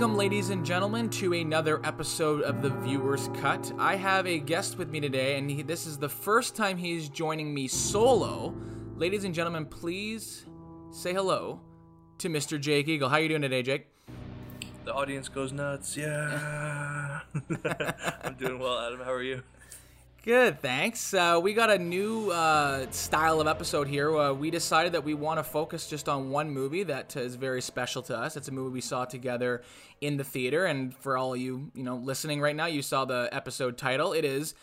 Welcome, ladies and gentlemen, to another episode of the Viewer's Cut. I have a guest with me today, and he, this is the first time he's joining me solo. Ladies and gentlemen, please say hello to Mr. Jake Eagle. How are you doing today, Jake? The audience goes nuts. Yeah. I'm doing well, Adam. How are you? Good, thanks. Uh, we got a new uh, style of episode here. Uh, we decided that we want to focus just on one movie that is very special to us. It's a movie we saw together in the theater, and for all you you know listening right now, you saw the episode title. It is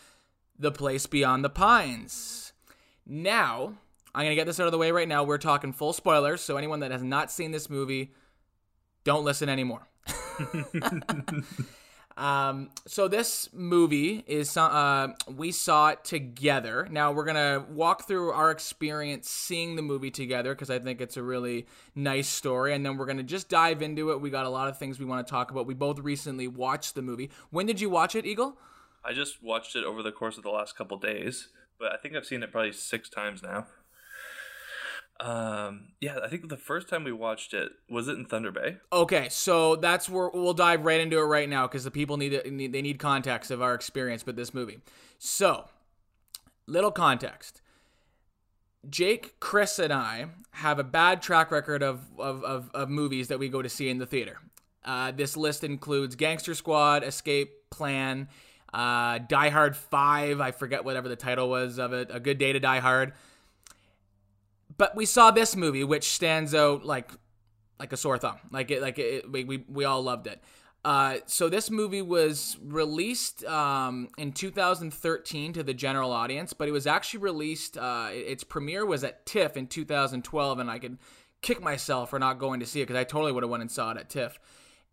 "The Place Beyond the Pines." Now, I'm gonna get this out of the way right now. We're talking full spoilers, so anyone that has not seen this movie, don't listen anymore. Um, so this movie is uh, we saw it together. Now we're gonna walk through our experience seeing the movie together because I think it's a really nice story, and then we're gonna just dive into it. We got a lot of things we want to talk about. We both recently watched the movie. When did you watch it, Eagle? I just watched it over the course of the last couple days, but I think I've seen it probably six times now. Um, yeah, I think the first time we watched it was it in Thunder Bay. Okay, so that's where we'll dive right into it right now because the people need, to, need they need context of our experience with this movie. So, little context. Jake, Chris, and I have a bad track record of, of, of, of movies that we go to see in the theater. Uh, this list includes Gangster Squad, Escape Plan, uh, Die Hard 5, I forget whatever the title was of it, A Good Day to Die Hard. But we saw this movie, which stands out like like a sore thumb. Like it, like it, we, we, we all loved it. Uh, so this movie was released um, in 2013 to the general audience, but it was actually released. Uh, its premiere was at TIFF in 2012, and I could kick myself for not going to see it because I totally would have went and saw it at TIFF.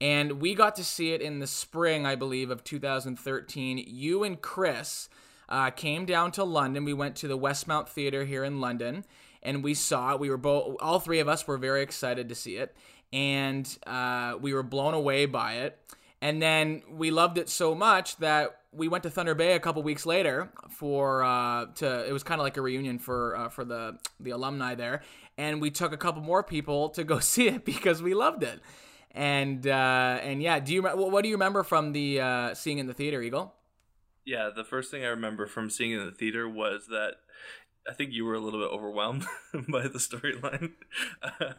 And we got to see it in the spring, I believe, of 2013. You and Chris uh, came down to London. We went to the Westmount Theatre here in London and we saw it. We were both, all three of us were very excited to see it, and uh, we were blown away by it. And then we loved it so much that we went to Thunder Bay a couple weeks later for uh, to. It was kind of like a reunion for uh, for the the alumni there, and we took a couple more people to go see it because we loved it. And uh, and yeah, do you what do you remember from the uh, seeing in the theater, Eagle? Yeah, the first thing I remember from seeing in the theater was that I think you were a little bit overwhelmed by the storyline.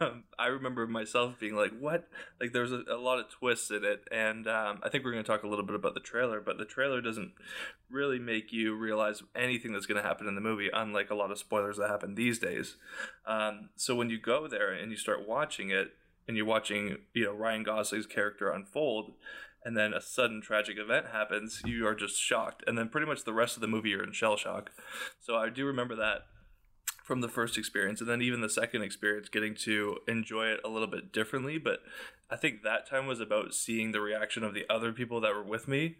Um, I remember myself being like, "What?" Like there's a, a lot of twists in it, and um, I think we're going to talk a little bit about the trailer. But the trailer doesn't really make you realize anything that's going to happen in the movie, unlike a lot of spoilers that happen these days. Um, so when you go there and you start watching it, and you're watching, you know, Ryan Gosling's character unfold, and then a sudden tragic event happens, you are just shocked. And then pretty much the rest of the movie you're in shell shock. So I do remember that from the first experience and then even the second experience getting to enjoy it a little bit differently but i think that time was about seeing the reaction of the other people that were with me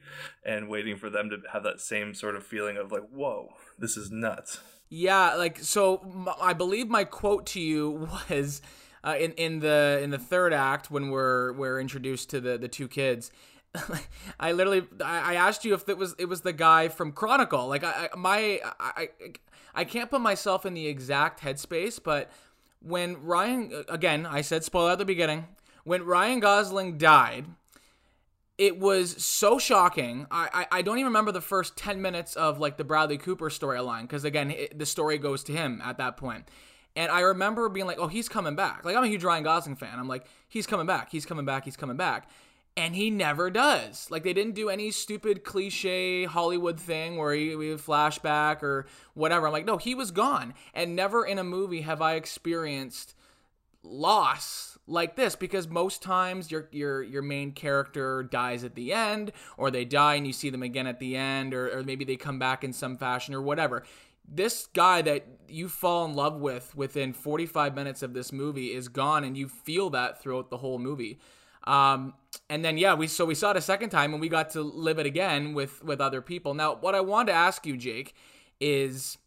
and waiting for them to have that same sort of feeling of like whoa this is nuts yeah like so i believe my quote to you was uh, in in the in the third act when we're we're introduced to the the two kids I literally I asked you if it was it was the guy from Chronicle. Like I, my I I can't put myself in the exact headspace, but when Ryan again I said spoiler at the beginning when Ryan Gosling died, it was so shocking. I, I, I don't even remember the first ten minutes of like the Bradley Cooper storyline because again it, the story goes to him at that point. And I remember being like, oh, he's coming back. Like, I'm a huge Ryan Gosling fan. I'm like, he's coming back. He's coming back. He's coming back and he never does. Like they didn't do any stupid cliche Hollywood thing where he we flashback or whatever. I'm like, no, he was gone, and never in a movie have I experienced loss like this because most times your your your main character dies at the end or they die and you see them again at the end or, or maybe they come back in some fashion or whatever this guy that you fall in love with within 45 minutes of this movie is gone and you feel that throughout the whole movie um, and then yeah, we so we saw it a second time and we got to live it again with with other people. Now, what I wanted to ask you, Jake, is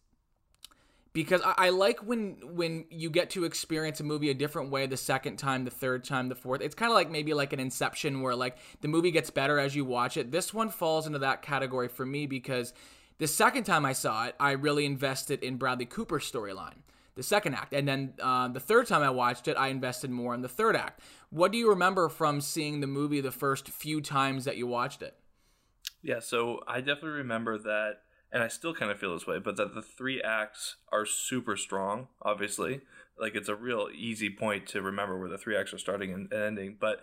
because I, I, like when when you get to experience a movie a different way the second time, the third time, the fourth. It's kind of like maybe like an Inception where like the movie gets better as you watch it. This one falls into that category for me because the second time I saw it, I really invested in Bradley Cooper's storyline. The second act. And then uh, the third time I watched it, I invested more in the third act. What do you remember from seeing the movie the first few times that you watched it? Yeah, so I definitely remember that, and I still kind of feel this way, but that the three acts are super strong, obviously. Like it's a real easy point to remember where the three acts are starting and ending. But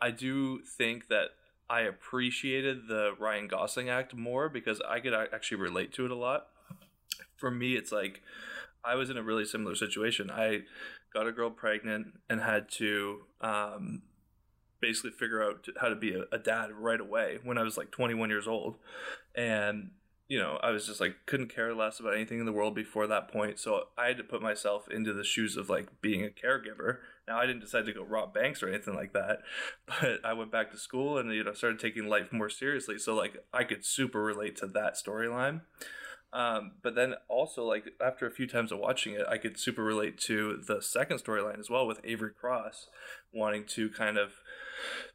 I do think that I appreciated the Ryan Gosling act more because I could actually relate to it a lot. For me, it's like I was in a really similar situation. I got a girl pregnant and had to um, basically figure out how to be a, a, dad right away when I was like 21 years old. And, you know, I was just like, couldn't care less about anything in the world before that point. So I had to put myself into the shoes of like being a caregiver. Now, I didn't decide to go rob banks or anything like that, but I went back to school and, you know, started taking life more seriously. So, like, I could super relate to that storyline. Um, but then also like after a few times of watching it, I could super relate to the second storyline as well with Avery Cross wanting to kind of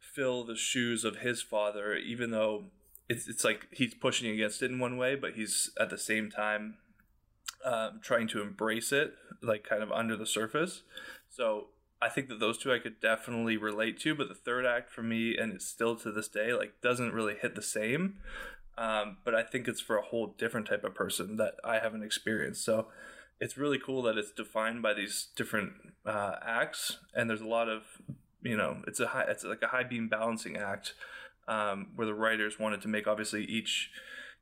fill the shoes of his father, even though it's it's like he's pushing against it in one way, but he's at the same time um, trying to embrace it, like kind of under the surface. So I think that those two I could definitely relate to, but the third act for me, and it's still to this day, like doesn't really hit the same. Um, but I think it's for a whole different type of person that I haven't experienced. So it's really cool that it's defined by these different uh, acts, and there's a lot of you know it's a high it's like a high beam balancing act um, where the writers wanted to make obviously each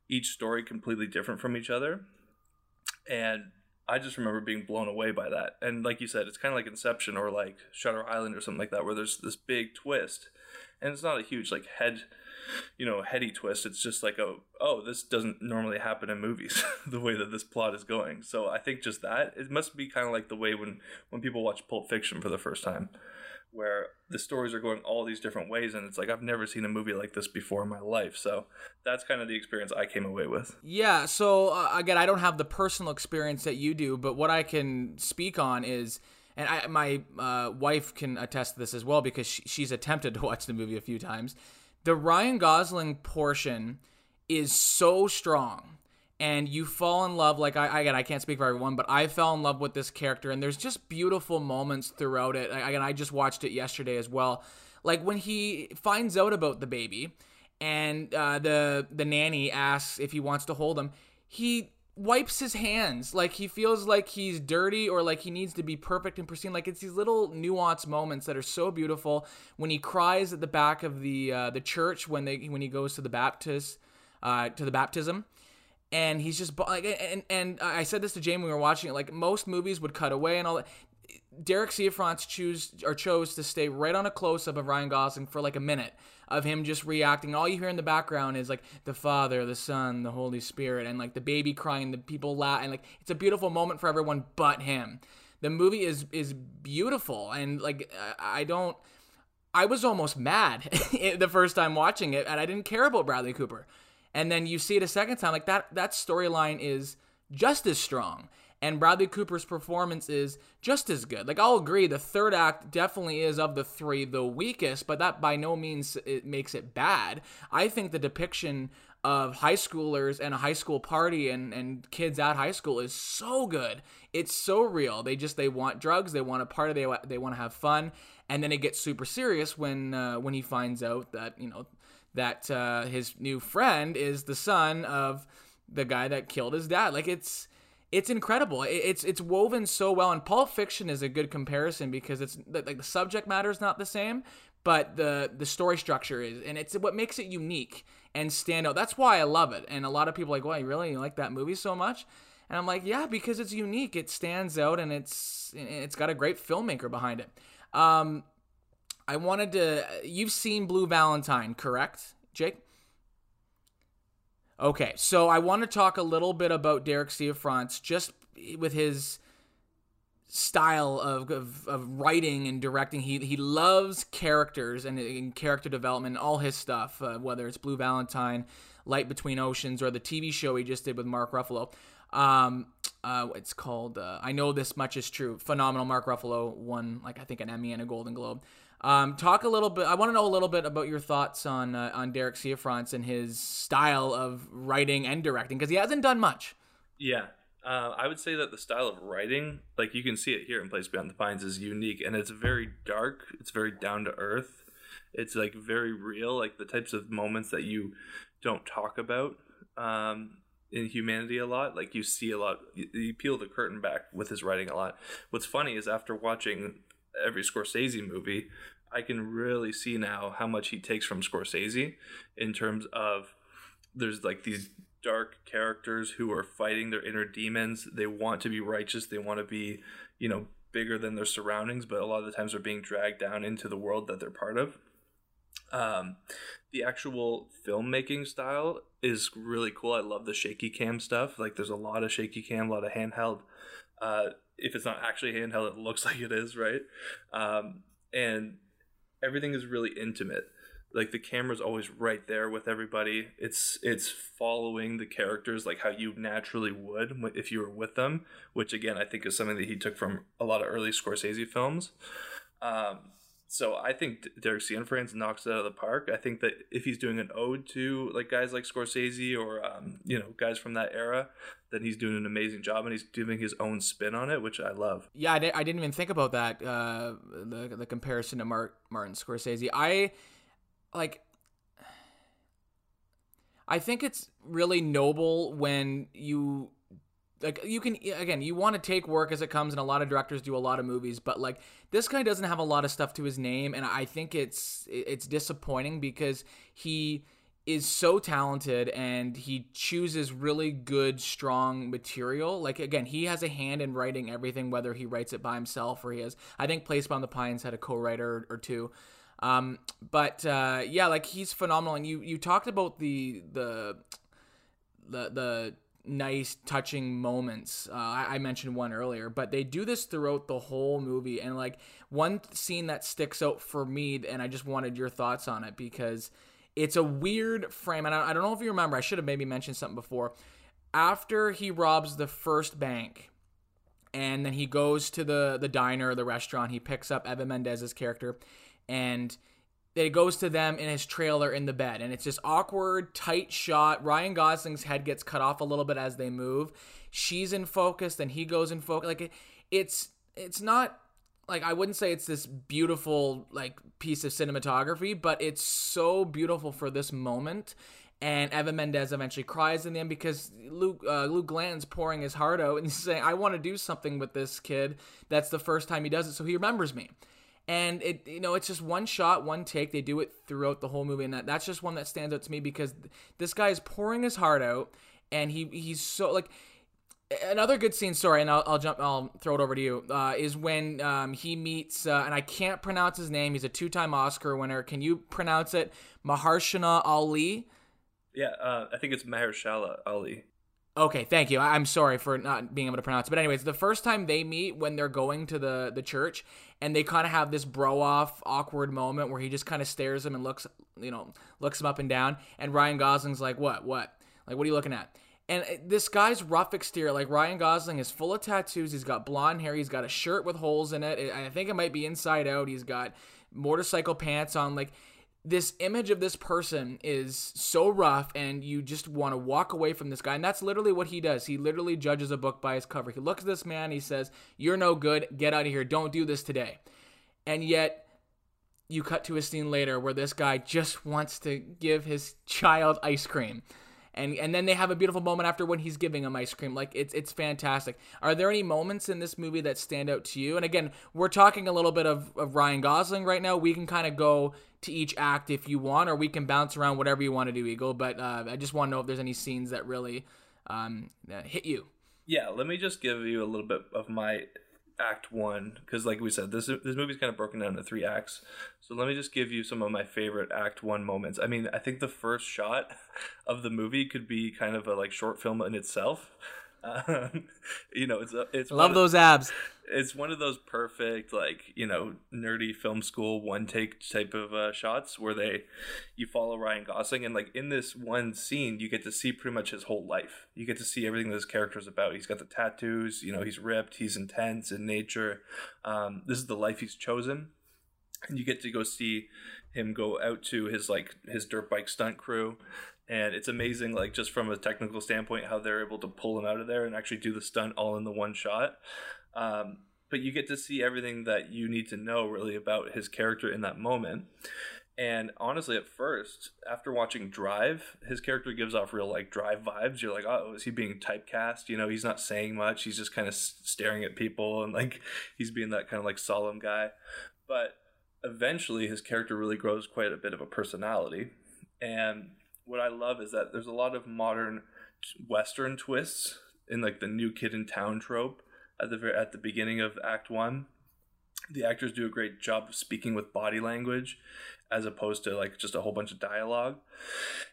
each story completely different from each other, and I just remember being blown away by that. And like you said, it's kind of like Inception or like Shutter Island or something like that, where there's this big twist, and it's not a huge like head you know heady twist. It's just like oh oh this doesn't normally happen in movies the way that this plot is going. So i think just that it must be kind of like the way when when people watch pulp fiction for the first time where the stories are going all these different ways and it's like i've never seen a movie like this before in my life. So that's kind of the experience i came away with. Yeah so uh, again i don't have the personal experience that you do but what i can speak on is and I, my uh, wife can attest to this as well because she, she's attempted to watch the movie a few times the Ryan Gosling portion is so strong and you fall in love like I again I can't speak for everyone but I fell in love with this character and there's just beautiful moments throughout it. Again I just watched it yesterday as well. Like when he finds out about the baby and uh, the the nanny asks if he wants to hold him he wipes his hands. Like he feels like he's dirty or like he needs to be perfect and pristine. Like it's these little nuanced moments that are so beautiful. When he cries at the back of the uh, the church when they when he goes to the baptist uh, to the baptism and he's just like and and I said this to Jamie when we were watching it like most movies would cut away and all that. Derek Cianfrance choose or chose to stay right on a close up of Ryan Gosling for like a minute of him just reacting. All you hear in the background is like the Father, the Son, the Holy Spirit, and like the baby crying, the people laugh, and like it's a beautiful moment for everyone but him. The movie is is beautiful, and like I don't. I was almost mad the first time watching it, and I didn't care about Bradley Cooper. And then you see it a second time, like that that storyline is just as strong and Bradley Cooper's performance is just as good. Like I'll agree, the third act definitely is of the three the weakest, but that by no means it makes it bad. I think the depiction of high schoolers and a high school party and, and kids at high school is so good. It's so real. They just they want drugs, they want a party, they they want to have fun, and then it gets super serious when uh, when he finds out that you know that uh, his new friend is the son of the guy that killed his dad. Like it's it's incredible. It's it's woven so well, and Pulp Fiction is a good comparison because it's like the subject matter is not the same, but the the story structure is, and it's what makes it unique and stand out. That's why I love it. And a lot of people are like, "Why, you really? Like that movie so much?" And I'm like, "Yeah, because it's unique. It stands out, and it's it's got a great filmmaker behind it." Um, I wanted to. You've seen Blue Valentine, correct, Jake? Okay, so I want to talk a little bit about Derek Cianfrance just with his style of, of, of, writing and directing. He he loves characters and, and character development, all his stuff, uh, whether it's Blue Valentine, Light Between Oceans, or the TV show he just did with Mark Ruffalo. Um, uh, it's called uh, I Know This Much Is True. Phenomenal. Mark Ruffalo won, like, I think an Emmy and a Golden Globe. Um, talk a little bit. I want to know a little bit about your thoughts on uh, on Derek Cianfrance and his style of writing and directing because he hasn't done much. Yeah, Uh, I would say that the style of writing, like you can see it here in Place Beyond the Pines, is unique and it's very dark. It's very down to earth. It's like very real, like the types of moments that you don't talk about um, in humanity a lot. Like you see a lot, you, you peel the curtain back with his writing a lot. What's funny is after watching every Scorsese movie, I can really see now how much he takes from Scorsese in terms of there's like these dark characters who are fighting their inner demons. They want to be righteous. They want to be, you know, bigger than their surroundings, but a lot of the times they're being dragged down into the world that they're part of. Um, the actual filmmaking style is really cool. I love the shaky cam stuff. Like, there's a lot of shaky cam, a lot of handheld. Uh, if it's not actually handheld, it looks like it is, right? Um, and everything is really intimate. Like the camera's always right there with everybody. It's it's following the characters like how you naturally would if you were with them which again i think is something that he took from a lot of early scorsese films. Um, so i think derek cianfrance knocks it out of the park. I think that if he's doing an ode to like guys like scorsese or um, you know guys from that era then he's doing an amazing job and he's doing his own spin on it which i love. Yeah i, I didn't even think about that uh, the, the comparison to Mark, martin scorsese. I like I think it's really noble when you like you can again you want to take work as it comes and a lot of directors do a lot of movies but like this guy doesn't have a lot of stuff to his name and I think it's it's disappointing because he is so talented and he chooses really good strong material like again he has a hand in writing everything whether he writes it by himself or he has I think Place Beyond the Pines had a co-writer or two um, but uh, yeah, like he's phenomenal. And you you talked about the the the the nice touching moments. Uh, I, I, mentioned one earlier, but they do this throughout the whole movie. And like one scene that sticks out for me, and I just wanted your thoughts on it because it's a weird frame. And I, I don't know if you remember. I should have maybe mentioned something before. After he robs the first bank, and then he goes to the the diner, the restaurant. He picks up Eva Mendes's character and it goes to them in his trailer in the bed. And it's just awkward tight shot. Ryan gosling's head gets cut off a little bit as they move. She's in focus then he goes in focus. Like it, it's it's not like i wouldn't say it's this beautiful like piece of cinematography but it's so beautiful for this moment. And Eva Mendes eventually cries in the end because Luke uh, Luke Glanton's pouring his heart out and saying, "I want to do something with this kid." That's the first time he does it, so he remembers me and it you know it's just one shot one take. They do it throughout the whole movie. And that, that's just one that stands out to me because this guy is pouring his heart out and he he's so like another good scene sorry and i'll, I'll jump i'll throw it over to you uh, is when um, he meets uh, and i can't pronounce his name. He's a two-time oscar winner. Can you pronounce it? Mahershala ali? Yeah uh, i think it's mahershala ali Okay, thank you. I'm sorry for not being able to pronounce it. But anyways, the first time they meet when they're going to the the church and they kind of have this bro off awkward moment where he just kind of stares him and looks, you know, looks him up and down and Ryan Gosling's like, "What? What? Like what are you looking at?" And uh, this guy's rough exterior, like Ryan Gosling is full of tattoos. He's got blonde hair. He's got a shirt with holes in it. I think it might be inside out. He's got motorcycle pants on. Like this image of this person is so rough and you just want to walk away from this guy and that's literally what he does. He literally judges a book by its cover. He looks at this man he says you're no good get out of here don't do this today. And yet you cut to a scene later where this guy just wants to give his child ice cream and and then they have a beautiful moment after when he's giving him ice cream. Like it's it's fantastic. Are there any moments in this movie that stand out to you? And again, we're talking a little bit of, of Ryan Gosling right now. We can kind of go to each act if you want, or we can bounce around whatever you want to do, Eagle. But uh, I just want to know if there's any scenes that really um, hit you. Yeah, let me just give you a little bit of my act one because like we said this this movie's kind of broken down into three acts. So let me just give you some of my favorite act one moments. I mean i think the first shot of the movie could be kind of a like short film in itself um, you know, it's a, it's love those abs. It's one of those perfect, like you know, nerdy film school one take type of uh, shots where they you follow Ryan Gosling and like in this one scene you get to see pretty much his whole life. You get to see everything that his character is about. He's got the tattoos. You know, he's ripped. He's intense in nature. Um, this is the life he's chosen and you get to go see him go out to his like his dirt bike stunt crew and it's amazing like just from a technical standpoint how they're able to pull him out of there and actually do the stunt all in the one shot um, but you get to see everything that you need to know really about his character in that moment and honestly, at first, after watching Drive, his character gives off real like Drive vibes. You're like, oh, is he being typecast? You know, he's not saying much. He's just kind of staring at people and like he's being that kind of like solemn guy. But eventually, his character really grows quite a bit of a personality. And what I love is that there's a lot of modern Western twists in like the new kid in town trope at the at the beginning of Act One. The actors do a great job of speaking with body language as opposed to like just a whole bunch of dialogue.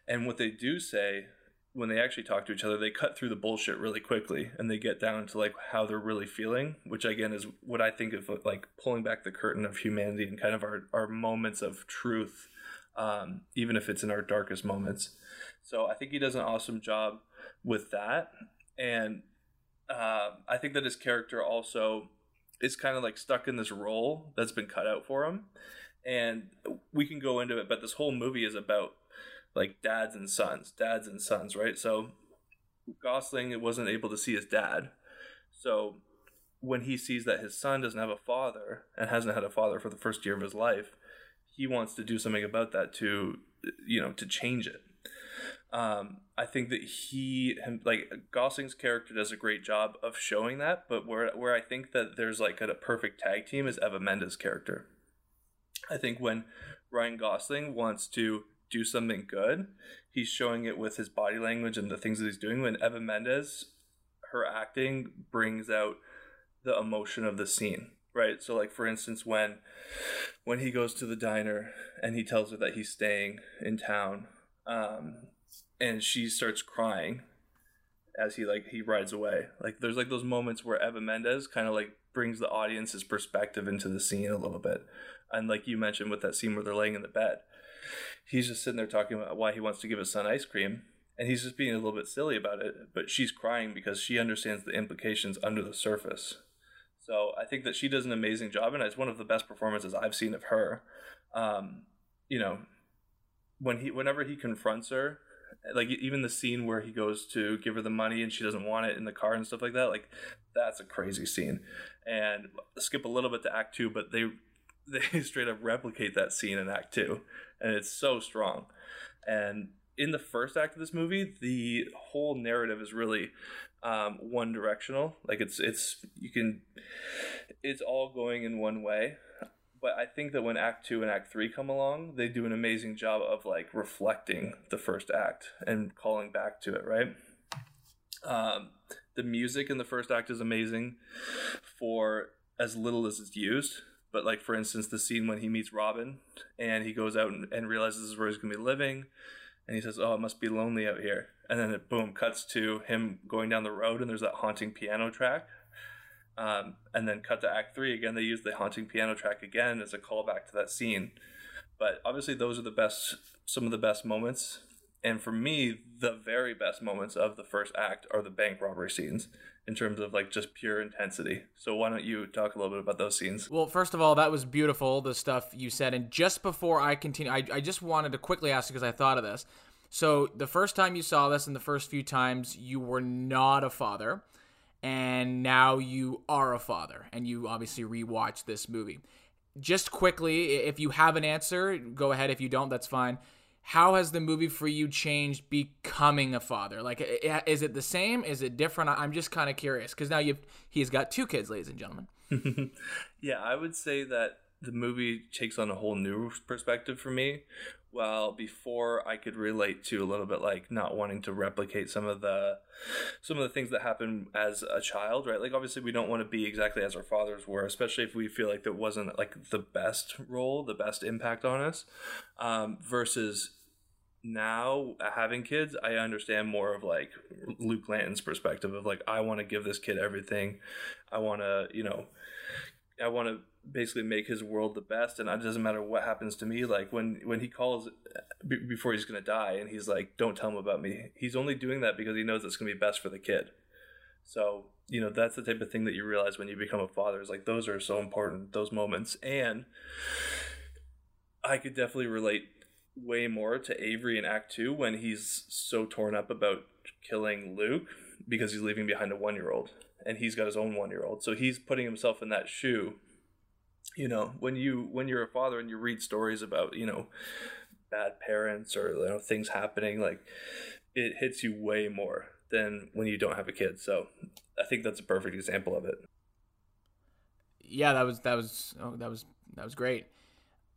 And what they do say when they actually talk to each other, they cut through the bullshit really quickly and they get down to like how they're really feeling, which again is what I think of like pulling back the curtain of humanity and kind of our, our moments of truth, um, even if it's in our darkest moments. So I think he does an awesome job with that. And uh, I think that his character also is kind of like stuck in this role that's been cut out for him and we can go into it but this whole movie is about like dads and sons dads and sons right so gosling wasn't able to see his dad so when he sees that his son doesn't have a father and hasn't had a father for the first year of his life he wants to do something about that to you know to change it um, I think that he like Gosling's character does a great job of showing that, but where where I think that there's like a, a perfect tag team is Eva Mendes' character. I think when Ryan Gosling wants to do something good, he's showing it with his body language and the things that he's doing. When Eva Mendes, her acting brings out the emotion of the scene, right? So, like for instance, when when he goes to the diner and he tells her that he's staying in town, um, and she starts crying as he like he rides away. Like there's like those moments where Eva Mendes kind of like brings the audience's perspective into the scene a little bit and like you mentioned with that scene where they're laying in the bed, he's just sitting there talking about why he wants to give his son ice cream, and he's just being a little bit silly about it. But she's crying because she understands the implications under the surface. So I think that she does an amazing job, and it's one of the best performances I've seen of her. Um, you know, when he whenever he confronts her, like even the scene where he goes to give her the money and she doesn't want it in the car and stuff like that, like that's a crazy scene. And skip a little bit to Act Two, but they they straight up replicate that scene in Act Two, and it's so strong. And in the first act of this movie, the whole narrative is really um, one directional. Like it's it's you can it's all going in one way. But I think that when Act Two and Act Three come along, they do an amazing job of like reflecting the first act and calling back to it. Right. Um, the music in the first act is amazing for as little as it's used but like for instance, the scene when he meets Robin and he goes out and, and realizes where he's gonna be living, and he says, "Oh, it must be lonely out here." And then it boom cuts to him going down the road, and there's that haunting piano track. Um, and then cut to Act Three again. They use the haunting piano track again as a callback to that scene. But obviously, those are the best, some of the best moments. And for me, the very best moments of the first act are the bank robbery scenes in terms of like just pure intensity. So why don't you talk a little bit about those scenes? Well, first of all, that was beautiful, the stuff you said. And just before I continue, I, I just wanted to quickly ask because I thought of this. So the first time you saw this and the first few times you were not a father, and now you are a father, and you obviously rewatch this movie. Just quickly, if you have an answer, go ahead. If you don't, that's fine how has the movie for you changed becoming a father? Like, is it the same? Is it different? I'm just kind of curious because now you've he's got two kids, ladies and gentlemen. yeah, I would say that the movie takes on a whole new perspective for me. Well, before I could relate to a little bit like not wanting to replicate some of the some of the things that happen as a child, right? Like obviously we don't want to be exactly as our fathers were, especially if we feel like that wasn't like the best role, the best impact on us. Um, versus now having kids, I understand more of like Luke Glanton's perspective of like I want to give this kid everything. I want to, you know, I want to basically make his world the best, and it doesn't matter what happens to me. Like when when he calls b- before he's gonna die, and he's like, "Don't tell him about me." He's only doing that because he knows it's gonna be best for the kid. So you know that's the type of thing that you realize when you become a father. Is like those are so important. Those moments and I could definitely relate way more to Avery in Act Two when he's so torn up about killing Luke because he's leaving behind a one year old and he's got his own one year old. So he's putting himself in that shoe. You know, when you when you're a father and you read stories about, you know, bad parents or you know things happening, like it hits you way more than when you don't have a kid. So I think that's a perfect example of it. Yeah, that was that was oh, that was that was great.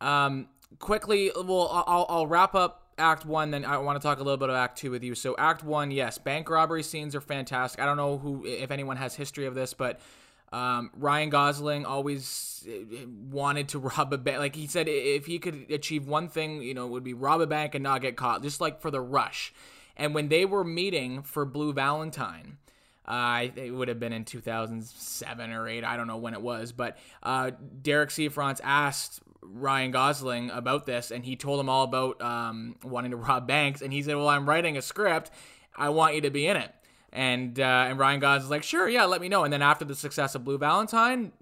Um, quickly, well, I'll, I'll wrap up Act One, then I want to talk a little bit of Act Two with you. So, Act One, yes, bank robbery scenes are fantastic. I don't know who, if anyone has history of this, but um, Ryan Gosling always eh, wanted to rob a bank. Like he said, if he could achieve one thing, you know, it would be rob a bank and not get caught, just like for the rush. And when they were meeting for Blue Valentine, uh, it would have been in 2007 or 8. I don't know when it was. But uh, Derek Cianfrance asked Ryan Gosling about this, and he told him all about um, wanting to rob banks. And he said, "Well, I'm writing a script. I want you to be in it." And uh, and Ryan Gosling's like, "Sure, yeah, let me know." And then after the success of Blue Valentine,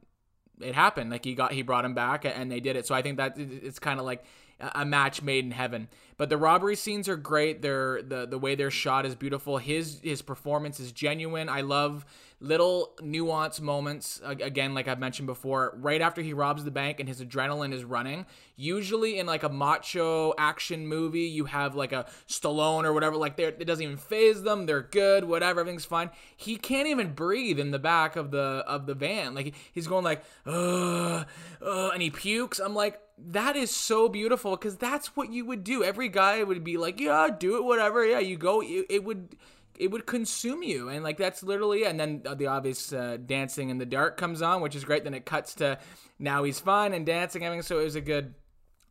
it happened. Like he got he brought him back, and they did it. So I think that it's kind of like a match made in heaven. But the robbery scenes are great. They're the the way they're shot is beautiful. His his performance is genuine. I love little nuance moments again like i've mentioned before right after he robs the bank and his adrenaline is running usually in like a macho action movie you have like a stallone or whatever like it doesn't even phase them they're good whatever everything's fine. He can't even breathe in the back of the of the van. Like he's going like and he pukes. I'm like that is so beautiful because that's what you would do. Every guy would be like yeah do it whatever. Yeah you go. It, it would it would consume you and like that's literally and then the obvious uh, dancing in the dark comes on which is great. Then it cuts to now he's fine and dancing I mean so it was a good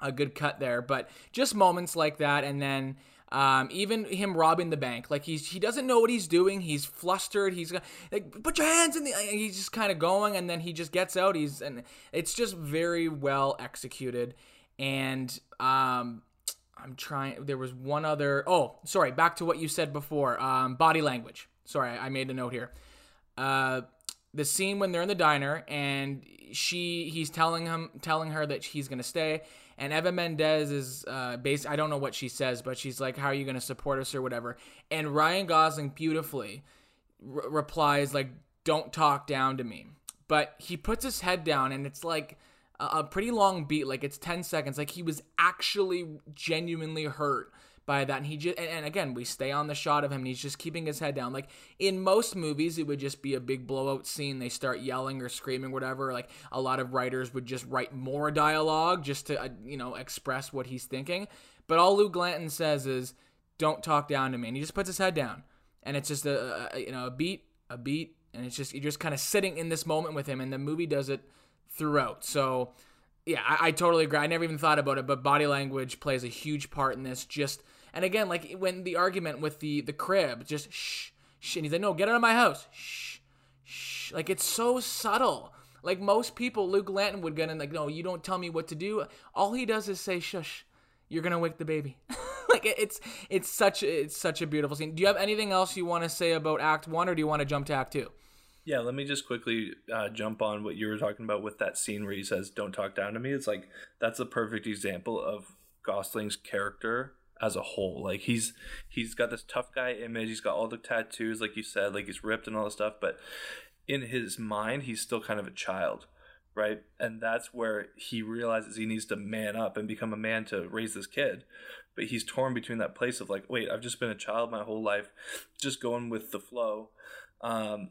a good cut there. But just moments like that and then um, even him robbing the bank like he's he doesn't know what he's doing. He's flustered. He's like put your hands in the he's just kind of going and then he just gets out. He's and it's just very well executed. And um I'm trying. There was one other. Oh, sorry. Back to what you said before. Um, body language. Sorry, I made a note here. Uh, the scene when they're in the diner and she, he's telling him, telling her that he's gonna stay, and Eva Mendes is uh, based. I don't know what she says, but she's like, "How are you gonna support us or whatever?" And Ryan Gosling beautifully r- replies like, "Don't talk down to me." But he puts his head down, and it's like a, pretty long beat, like it's 10 seconds. Like he was actually genuinely hurt by that. And he just, and, and, again, we stay on the shot of him and he's just keeping his head down. Like in most movies, it would just be a big blowout scene. They start yelling or screaming, whatever. Like a lot of writers would just write more dialogue just to, uh, you know, express what he's thinking. But all Luke Glanton says is, don't talk down to me. And he just puts his head down. And it's just a, a you know, a beat, a beat. And it's just, you're just kind of sitting in this moment with him. And the movie does it throughout. So, yeah, I, I, totally agree. I never even thought about it, but body language plays a huge part in this. Just and again, like when the argument with the the crib, just shh, shh, and he's like, "No, get out of my house." Shh, shh. Like it's so subtle. Like most people, Luke Glanton would get in like, "No, you don't tell me what to do." All he does is say, "Shush." You're gonna wake the baby. like it's it's such it's such a beautiful scene. Do you have anything else you want to say about Act One, or do you want to jump to Act Two? Yeah, let me just quickly uh, jump on what you were talking about with that scene where he says, "Don't talk down to me." It's like that's a perfect example of Gosling's character as a whole. Like he's he's got this tough guy image. He's got all the tattoos, like you said, like he's ripped and all this stuff. But in his mind, he's still kind of a child, right? And that's where he realizes he needs to man up and become a man to raise this kid. But he's torn between that place of like, wait, I've just been a child my whole life, just going with the flow. Um,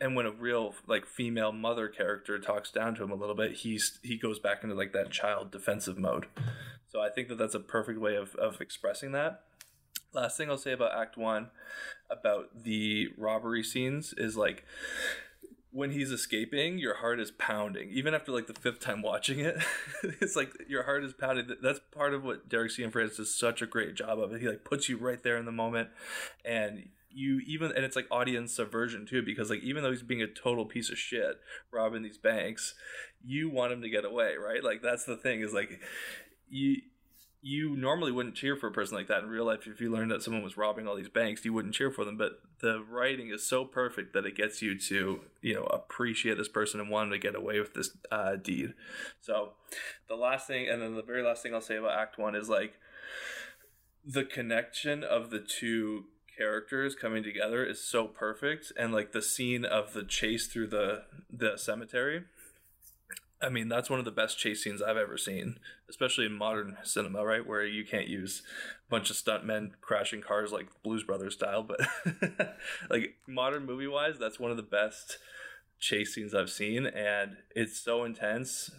and when a real like female mother character talks down to him a little bit he's he goes back into like that child defensive mode. So i think that that's a perfect way of, of expressing that. Last thing i'll say about act one about the robbery scenes is like when he's escaping your heart is pounding. Even after like the fifth time watching it it's like your heart is pounding. That's part of what derek cianfrance does such a great job of it. He like puts you right there in the moment and you even and it's like audience subversion too because like even though he's being a total piece of shit robbing these banks you want him to get away right like that's the thing is like you you normally wouldn't cheer for a person like that in real life. If you learned that someone was robbing all these banks, you wouldn't cheer for them. But the writing is so perfect that it gets you to, you know, appreciate this person and want to get away with this uh, deed. So, the last thing, and then the very last thing I'll say about Act One is like the connection of the two characters coming together is so perfect, and like the scene of the chase through the the cemetery I mean, that's one of the best chase scenes I've ever seen, especially in modern cinema, right? Where you can't use a bunch of stuntmen crashing cars like Blues Brothers style, but like modern movie wise, that's one of the best chase scenes I've seen, and it's so intense.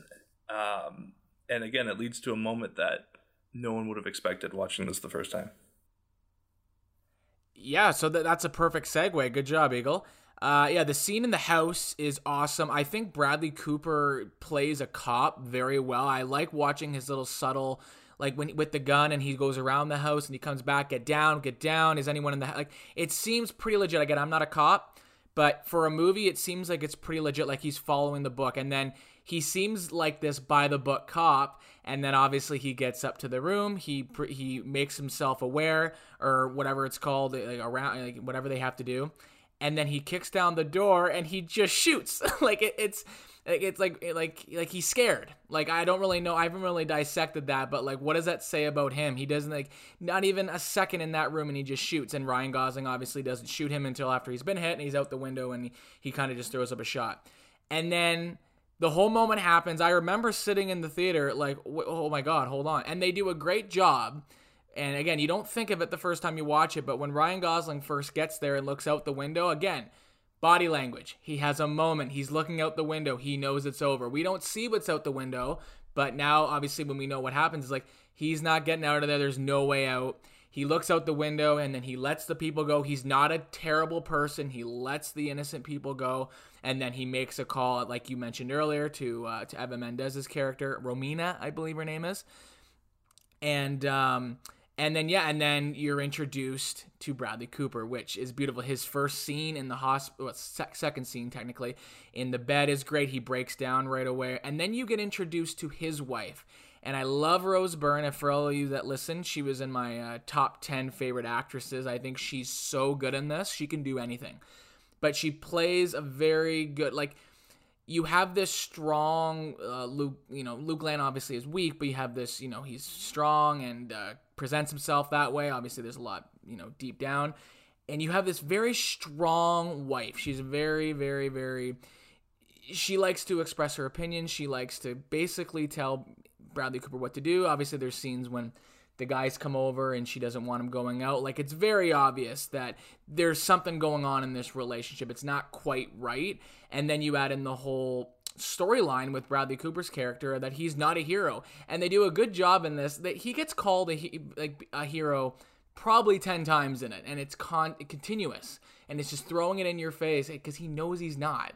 Um, and again, it leads to a moment that no one would have expected watching this the first time. Yeah, so th- that's a perfect segue. Good job, Eagle. Uh, yeah, the scene in the house is awesome. I think Bradley Cooper plays a cop very well. I like watching his little subtle, like when with the gun and he goes around the house and he comes back, get down, get down. Is anyone in the like? It seems pretty legit. Again, I'm not a cop, but for a movie, it seems like it's pretty legit. Like he's following the book, and then he seems like this by the book cop and then obviously he gets up to the room. He he makes himself aware or whatever it's called uh, like around like whatever they have to do. And then he kicks down the door and he just shoots. Like it, it's it's like like like he's scared. Like i don't really know i haven't really dissected that but like what does that say about him? He doesn't like not even a second in that room and he just shoots. And ryan gosling obviously doesn't shoot him until after he's been hit and he's out the window and he, he kind of just throws up a shot. And then the whole moment happens i remember sitting in the theater like oh my god hold on and they do a great job and again, you don't think of it the first time you watch it, but when Ryan Gosling first gets there and looks out the window, again, body language. He has a moment. He's looking out the window. He knows it's over. We don't see what's out the window, but now, obviously, when we know what happens, it's like he's not getting out of there. There's no way out. He looks out the window and then he lets the people go. He's not a terrible person. He lets the innocent people go, and then he makes a call, like you mentioned earlier, to uh, to Eva Mendes's character, Romina, I believe her name is, and um, and then yeah, and then you're introduced to Bradley Cooper, which is beautiful. His first scene in the hospital, well, second scene technically, in the bed is great. He breaks down right away, and then you get introduced to his wife. And I love Rose Byrne. And for all of you that listen, she was in my uh, top ten favorite actresses. I think she's so good in this. She can do anything, but she plays a very good like you have this strong uh, Luke. You know, Luke Land obviously is weak, but you have this. You know, he's strong and uh, presents himself that way. Obviously, there's a lot. You know, deep down, and you have this very strong wife. She's very, very, very. She likes to express her opinion. She likes to basically tell Bradley Cooper what to do. Obviously, there's scenes when the guys come over and she doesn't want him going out. Like it's very obvious that there's something going on in this relationship. It's not quite right. And then you add in the whole storyline with Bradley Cooper's character that he's not a hero, and they do a good job in this. That he gets called a like a hero probably ten times in it, and it's con continuous, and it's just throwing it in your face because he knows he's not.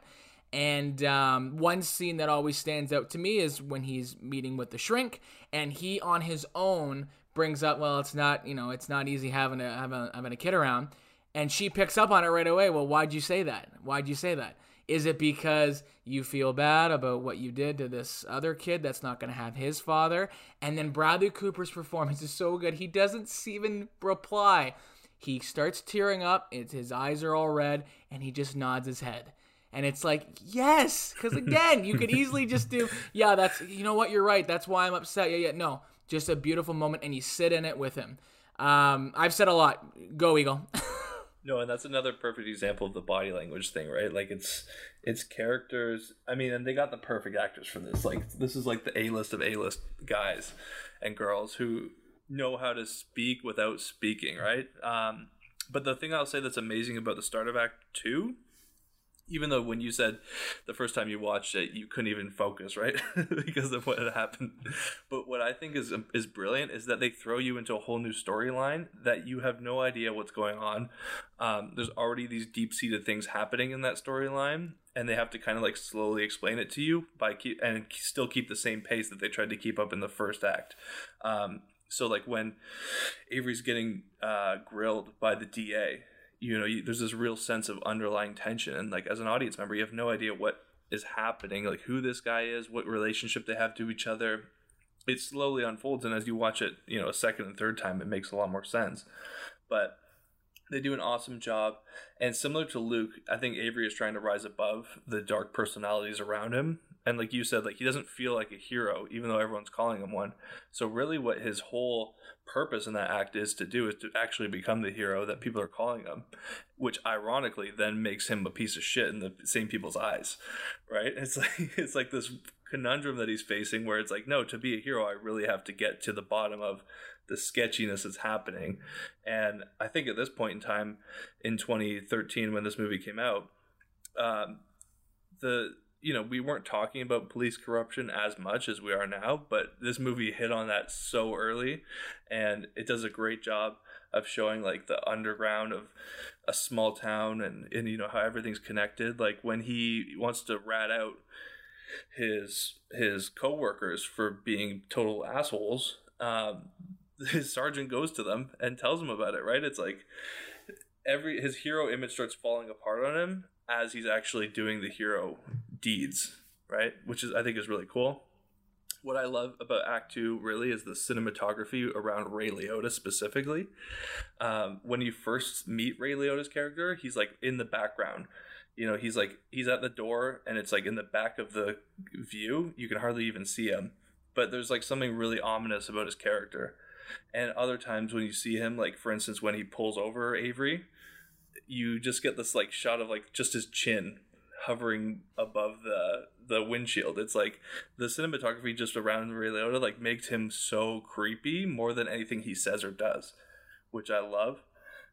And um, one scene that always stands out to me is when he's meeting with the shrink, and he on his own brings up, well, it's not, you know, it's not easy having a having a, having a kid around, and she picks up on it right away. Well, why'd you say that? Why'd you say that? Is it because you feel bad about what you did to this other kid that's not going to have his father? And then Bradley Cooper's performance is so good. He doesn't even reply. He starts tearing up. It's, his eyes are all red, and he just nods his head. And it's like, yes, because again, you could easily just do, yeah, that's, you know what, you're right. That's why I'm upset. Yeah, yeah, no just a beautiful moment, and you sit in it with him. Um, I've said a lot. Go Eagle. no, and that's another perfect example of the body language thing, right? Like it's it's characters. I mean, and they got the perfect actors for this. Like this is like the A list of A list guys and girls who know how to speak without speaking, right? Um, but the thing I'll say that's amazing about the start of Act Two even though when you said the first time you watched it you couldn't even focus right? Because of what had happened. But what i think is is brilliant is that they throw you into a whole new storyline that you have no idea what's going on. Um, there's already these deep-seated things happening in that storyline and they have to kind of like slowly explain it to you by keep and still keep the same pace that they tried to keep up in the first act. Um, so like when avery's getting uh, grilled by the da you know you, there's this real sense of underlying tension and like as an audience member you have no idea what is happening like who this guy is what relationship they have to each other it slowly unfolds, and as you watch it, you know, a second and third time, it makes a lot more sense. But they do an awesome job, and similar to Luke, I think Avery is trying to rise above the dark personalities around him. And like you said, like he doesn't feel like a hero, even though everyone's calling him one. So really, what his whole purpose in that act is to do is to actually become the hero that people are calling him, which ironically then makes him a piece of shit in the same people's eyes, right? It's like it's like this conundrum that he's facing where it's like, no, to be a hero, I really have to get to the bottom of the sketchiness that's happening. And I think at this point in time, in 2013, when this movie came out, um, the you know we weren't talking about police corruption as much as we are now, but this movie hit on that so early, and it does a great job of showing like the underground of a small town and and you know how everything's connected. Like when he wants to rat out his his coworkers for being total assholes. Um, his sergeant goes to them and tells him about it. Right? It's like every his hero image starts falling apart on him as he's actually doing the hero deeds. Right? Which is I think is really cool. What I love about Act Two really is the cinematography around Ray Liotta specifically. Um, when you first meet Ray Liotta's character, he's like in the background you know he's like he's at the door and it's like in the back of the view you can hardly even see him but there's like something really ominous about his character and other times when you see him like for instance when he pulls over avery you just get this like shot of like just his chin hovering above the the windshield. It's like the cinematography just around ray liotta like makes him so creepy more than anything he says or does which i love.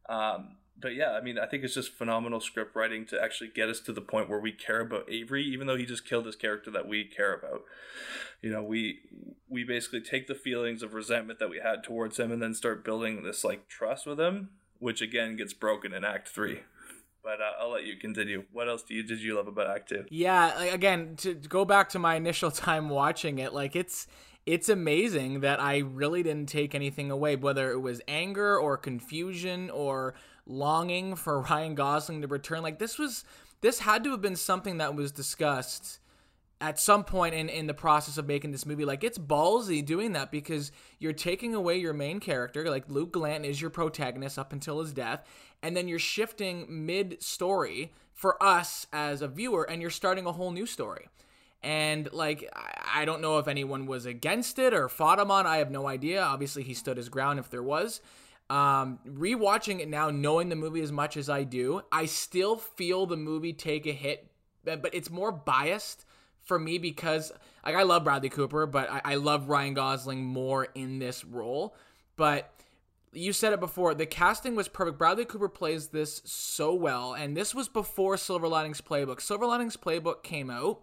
Um, but yeah, I mean, I think it's just phenomenal script writing to actually get us to the point where we care about Avery, even though he just killed his character that we care about. You know, we we basically take the feelings of resentment that we had towards him and then start building this like trust with him, which again gets broken in Act Three. But uh, I'll let you continue. What else do you did you love about Act Two? Yeah, like, again, to go back to my initial time watching it, like it's it's amazing that I really didn't take anything away, whether it was anger or confusion or longing for Ryan Gosling to return. Like this was this had to have been something that was discussed at some point in, in the process of making this movie. Like it's ballsy doing that because you're taking away your main character, like Luke Glanton is your protagonist up until his death, and then you're shifting mid story for us as a viewer, and you're starting a whole new story. And like I don't know if anyone was against it or fought him on. I have no idea. Obviously, he stood his ground if there was. Um, rewatching it now, knowing the movie as much as I do, I still feel the movie take a hit, but it's more biased for me because like I love Bradley Cooper, but I, I love Ryan Gosling more in this role. But you said it before, the casting was perfect. Bradley Cooper plays this so well, and this was before Silver Linings Playbook. Silver Linings Playbook came out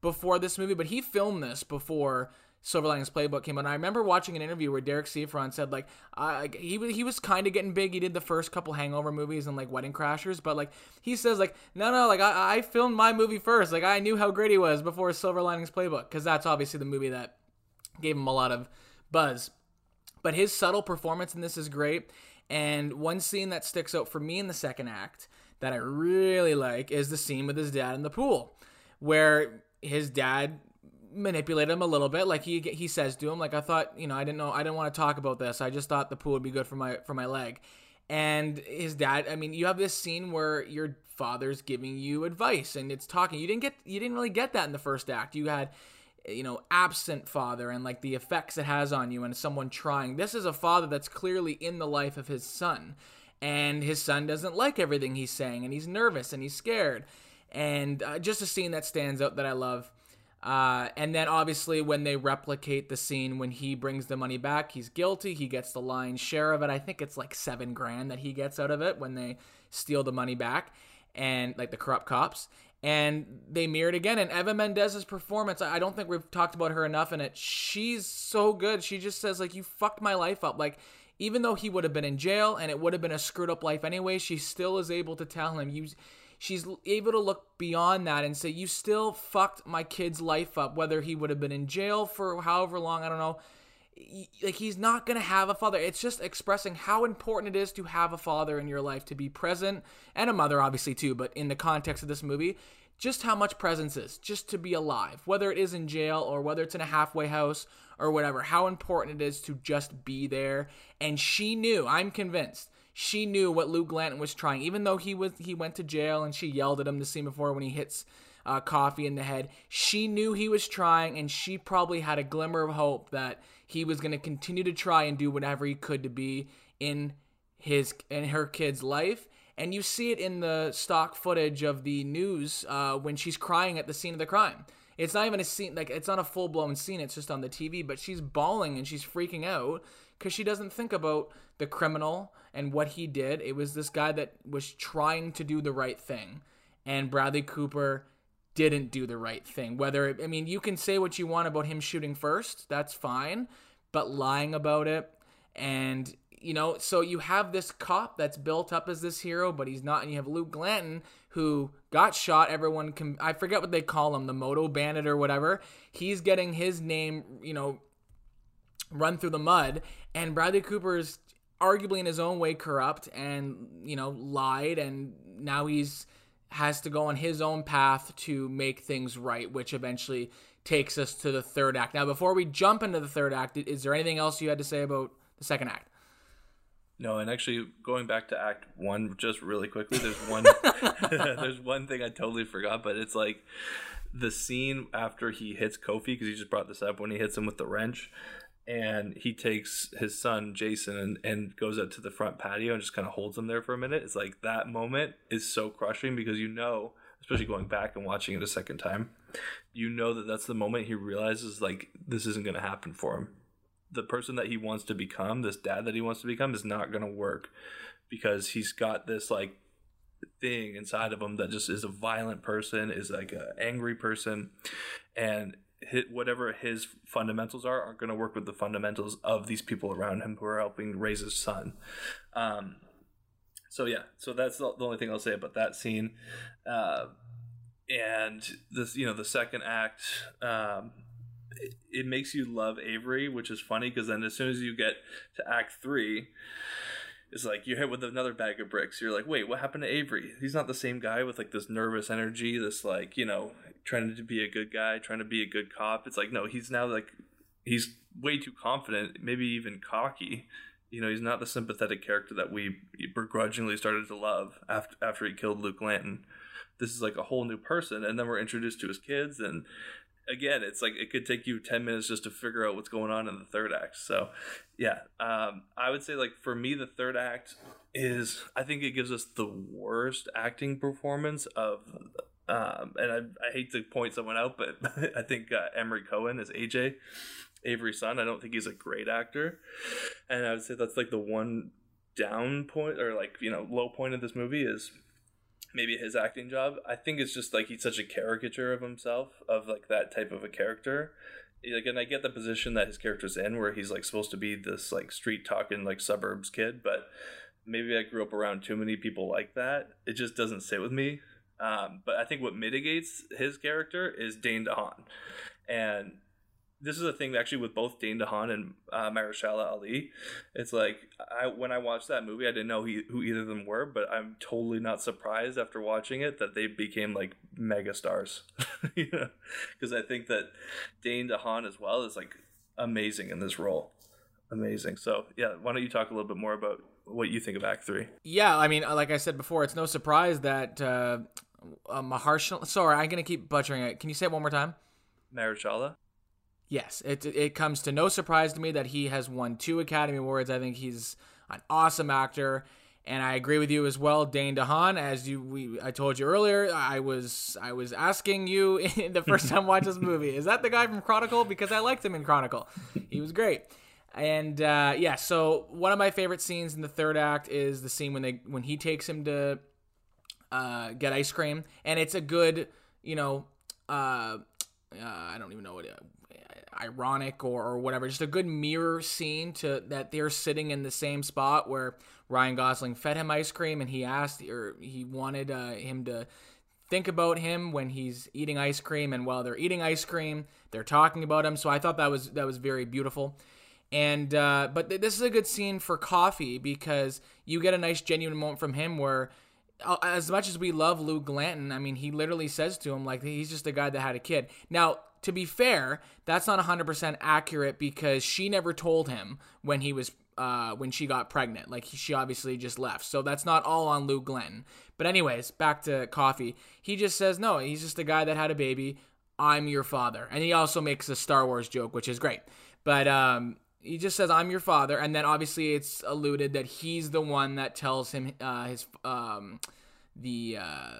before this movie, but he filmed this before Silver Linings Playbook came out. And I remember watching an interview where Derek Cianfrance said like uh, he he was kind of getting big. He did the first couple Hangover movies and like Wedding Crashers, but like he says like no no like I, I filmed my movie first. Like I knew how great he was before Silver Linings Playbook because that's obviously the movie that gave him a lot of buzz. But his subtle performance in this is great. And one scene that sticks out for me in the second act that I really like is the scene with his dad in the pool, where his dad manipulate him a little bit. Like he he says to him, like I thought, you know, I didn't know, I didn't want to talk about this. I just thought the pool would be good for my for my leg. And his dad, I mean, you have this scene where your father's giving you advice and it's talking. You didn't get, you didn't really get that in the first act. You had, you know, absent father and like the effects it has on you and someone trying. This is a father that's clearly in the life of his son, and his son doesn't like everything he's saying, and he's nervous and he's scared. And uh, just a scene that stands out that I love uh, and then obviously when they replicate the scene when he brings the money back, he's guilty. He gets the lion's share of it. I think it's like seven grand that he gets out of it when they steal the money back, and like the corrupt cops. And they mirror it again. And Eva Mendes's performance, I don't think we've talked about her enough in it. She's so good. She just says like, "You fucked my life up." Like even though he would have been in jail and it would have been a screwed up life anyway, she still is able to tell him, "You." She's able to look beyond that and say, You still fucked my kid's life up, whether he would have been in jail for however long, I don't know. like he's not going to have a father. It's just expressing how important it is to have a father in your life to be present and a mother obviously too, but in the context of this movie, just how much presence is just to be alive, whether it is in jail or whether it's in a halfway house or whatever. How important it is to just be there. And she knew, I'm convinced, she knew what Luke Glanton was trying even though he was he went to jail and she yelled at him the scene before when he hits uh, coffee in the head. She knew he was trying, and she probably had a glimmer of hope that he was going to continue to try and do whatever he could to be in his in her kid's life. And you see it in the stock footage of the news uh, when she's crying at the scene of the crime. It's not even a scene like it's not a full blown scene. It's just on the TV, but she's bawling and she's freaking out because she doesn't think about the criminal and what he did. It was this guy that was trying to do the right thing, and Bradley Cooper didn't do the right thing. Whether, I mean, you can say what you want about him shooting first, that's fine, but lying about it and you know, so you have this cop that's built up as this hero, but he's not, and you have Luke Glanton who got shot. Everyone can, I forget what they call him, the Moto Bandit or whatever. He's getting his name, you know, run through the mud, and Bradley Cooper is arguably in his own way corrupt and you know lied, and now he's has to go on his own path to make things right, which eventually takes us to the third act. Now, before we jump into the third act, is there anything else you had to say about the second act? No, and actually going back to act one just really quickly, there's one there's one thing I totally forgot, but it's like the scene after he hits Kofi, because he just brought this up when he hits him with the wrench and he takes his son Jason and, and goes out to the front patio and just kind of holds him there for a minute. It's like that moment is so crushing because you know, especially going back and watching it a second time, you know that that's the moment he realizes like this isn't going to happen for him. The person that he wants to become, this dad that he wants to become, is not going to work because he's got this like thing inside of him that just is a violent person, is like an angry person, and hit whatever his fundamentals are aren't going to work with the fundamentals of these people around him who are helping raise his son. Um, so yeah, so that's the, the only thing I'll say about that scene. Uh, and this, you know, the second act, um, it, it makes you love Avery, which is funny because then as soon as you get to Act Three, it's like you're hit with another bag of bricks. You're like, wait, what happened to Avery? He's not the same guy with like this nervous energy, this like, you know, trying to be a good guy, trying to be a good cop. It's like, no, he's now like, he's way too confident, maybe even cocky. You know, he's not the sympathetic character that we begrudgingly started to love after after he killed Luke Glanton. This is like a whole new person, and then we're introduced to his kids, and again, it's like it could take you 10 minutes just to figure out what's going on in the third act. So, yeah, um, I would say, like, for me, the third act is, I think it gives us the worst acting performance of. Um, and I, I hate to point someone out, but I think uh, Emory Cohen is AJ, Avery's son. I don't think he's a great actor. And I would say that's like the one down point or like, you know, low point of this movie is maybe his acting job. I think it's just like he's such a caricature of himself, of like that type of a character. Like, and I get the position that his character's in, where he's like supposed to be this like street talking like suburbs kid, but maybe I grew up around too many people like that. It just doesn't sit with me. Um, but I think what mitigates his character is Dane DeHaan, and this is a thing actually with both Dane DeHaan and uh, Mahershala Ali. It's like I when I watched that movie, I didn't know he, who either of them were, but I'm totally not surprised after watching it that they became like mega stars. you know, because I think that Dane DeHaan as well is like amazing in this role. Amazing. So yeah, why don't you talk a little bit more about what you think of Act Three? Yeah, I mean, like I said before, it's no surprise that uh, uh, Mahershala. Sorry, I'm gonna keep butchering it. Can you say it one more time? Mahershala. Yes, it it comes to no surprise to me that he has won two Academy Awards. I think he's an awesome actor, and I agree with you as well, Dane DeHaan. As you we I told you earlier, I was I was asking you the first time I watched this movie, is that the guy from Chronicle? Because I liked him in Chronicle. He was great. And uh, yeah, so one of my favorite scenes in the third act is the scene when they when he takes him to uh, get ice cream, and it's a good, you know, uh, uh I don't even know what ironic or, or whatever. Just a good mirror scene to that they're sitting in the same spot where Ryan Gosling fed him ice cream and he asked or he wanted uh, him to think about him when he's eating ice cream. And while they're eating ice cream they're talking about him. So i thought that was that was very beautiful And uh, but th- this is a good scene for Coffee because you get a nice genuine moment from him where uh, as much as we love Luke Glanton, I mean, he literally says to him like he's just a guy that had a kid. Now, to be fair, that's not 100% accurate because she never told him when he was uh, when she got pregnant. Like she obviously just left, so that's not all on Luke Glanton. But anyways, back to Coffee. He just says no. He's just a guy that had a baby. I'm your father, and he also makes a Star Wars joke, which is great. But um, he just says I'm your father, and then obviously it's alluded that he's the one that tells him uh, his um, the uh,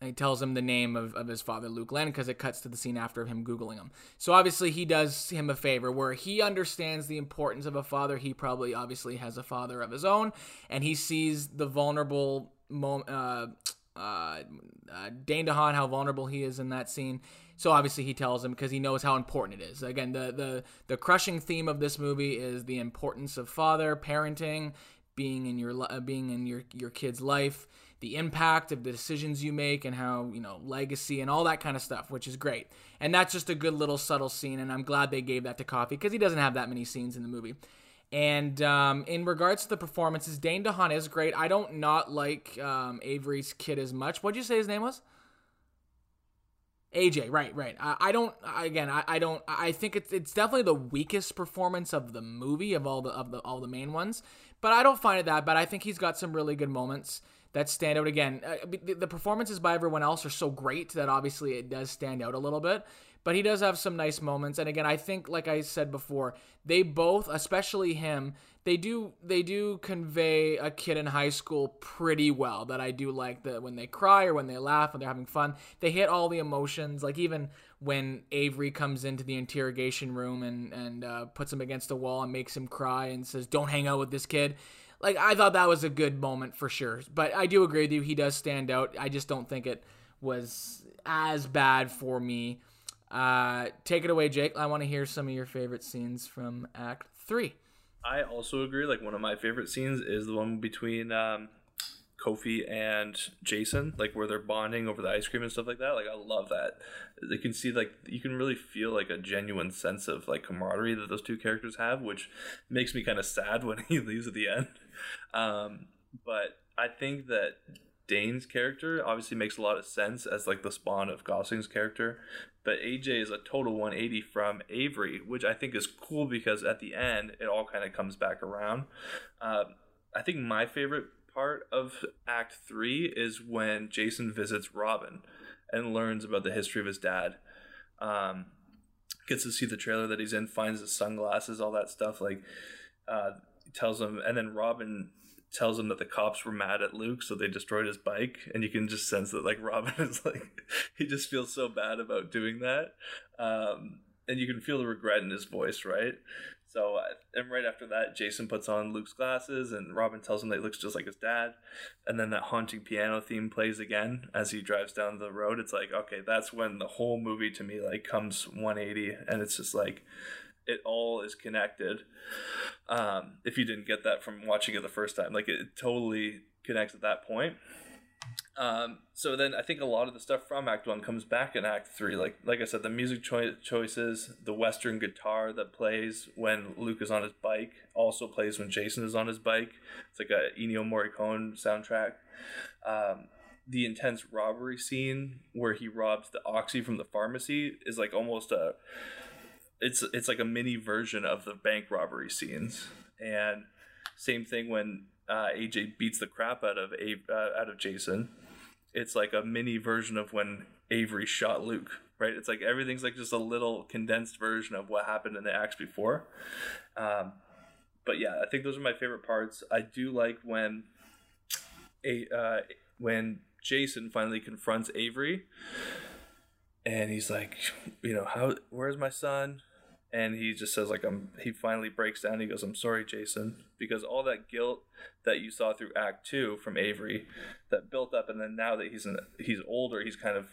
he tells him the name of, of his father, Luke Glenn, because it cuts to the scene after him Googling him. So obviously he does him a favor where he understands the importance of a father. He probably obviously has a father of his own, and he sees the vulnerable moment. Uh, uh, uh, Dane DeHaan, how vulnerable he is in that scene. So obviously he tells him because he knows how important it is. Again, the the the crushing theme of this movie is the importance of father parenting, being in your uh, being in your your kid's life the impact of the decisions you make and how you know legacy and all that kind of stuff which is great. And that's just a good little subtle scene and i'm glad they gave that to coffee because he doesn't have that many scenes in the movie. And um, in regards to the performances dane dehaan is great. I don't not like um, avery's kid as much. What'd you say his name was AJ, right, right. I, I don't. Again, I, I don't. I think it's it's definitely the weakest performance of the movie of all the of the all the main ones. But I don't find it that bad. I think he's got some really good moments that stand out again. Uh, the, performances by everyone else are so great that obviously it does stand out a little bit. But he does have some nice moments, and again, I think, like I said before, they both, especially him, they do they do convey a kid in high school pretty well. That I do like that when they cry or when they laugh when they're having fun, they hit all the emotions. Like even when Avery comes into the interrogation room and and uh, puts him against the wall and makes him cry and says, "Don't hang out with this kid." Like I thought that was a good moment for sure. But I do agree with you; he does stand out. I just don't think it was as bad for me. Uh, take it away, Jake. I want to hear some of your favorite scenes from Act Three. I also agree. Like one of my favorite scenes is the one between um, Kofi and Jason, like where they're bonding over the ice cream and stuff like that. Like I love that. You can see like you can really feel like a genuine sense of like camaraderie that those two characters have, which makes me kind of sad when he leaves at the end. Um, but I think that Dane's character obviously makes a lot of sense as like the spawn of Gosling's character, but AJ is a total 180 from Avery, which I think is cool because at the end it all kind of comes back around. Uh, I think my favorite part of Act Three is when Jason visits Robin and learns about the history of his dad. Um, gets to see the trailer that he's in, finds the sunglasses, all that stuff. Like, uh, tells him, and then Robin tells him that the cops were mad at Luke, so they destroyed his bike, and you can just sense that like Robin is like he just feels so bad about doing that, um, and you can feel the regret in his voice, right? So, uh, and right after that, Jason puts on Luke's glasses, and Robin tells him that he looks just like his dad. And then that haunting piano theme plays again as he drives down the road. It's like, okay, that's when the whole movie to me like comes 180, and it's just like it all is connected. Um, if you didn't get that from watching it the first time, like it totally connects at that point. Um, so then I think a lot of the stuff from Act One comes back in Act Three. Like like I said, the music cho- choices, the Western guitar that plays when Luke is on his bike, also plays when Jason is on his bike. It's like a Ennio Morricone soundtrack. Um, the intense robbery scene where he robs the oxy from the pharmacy is like almost a it's it's like a mini version of the bank robbery scenes and same thing when uh, AJ beats the crap out of uh, out of Jason it's like a mini version of when Avery shot Luke, right? It's like everything's like just a little condensed version of what happened in the acts before. Um, but yeah, I think those are my favorite parts. I do like when a uh, when Jason finally confronts Avery, and he's like, you know, how where's my son? And he just says like I'm he finally breaks down. He goes I'm sorry Jason because all that guilt that you saw through act 2 from Avery that built up and then now that he's in, he's older he's kind of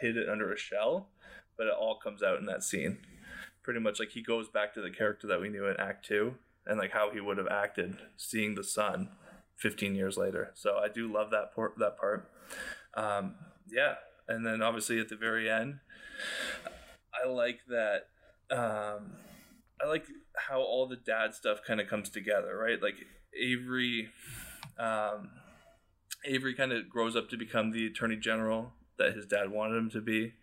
hid it under a shell but it all comes out in that scene. Pretty much like he goes back to the character that we knew in act 2 and like how he would have acted seeing the son 15 years later. So I do love that part that part. Um, yeah. And then obviously at the very end I like that um, I like how all the dad stuff kind of comes together, right? Like Avery, um, Avery kind of grows up to become the attorney general that his dad wanted him to be.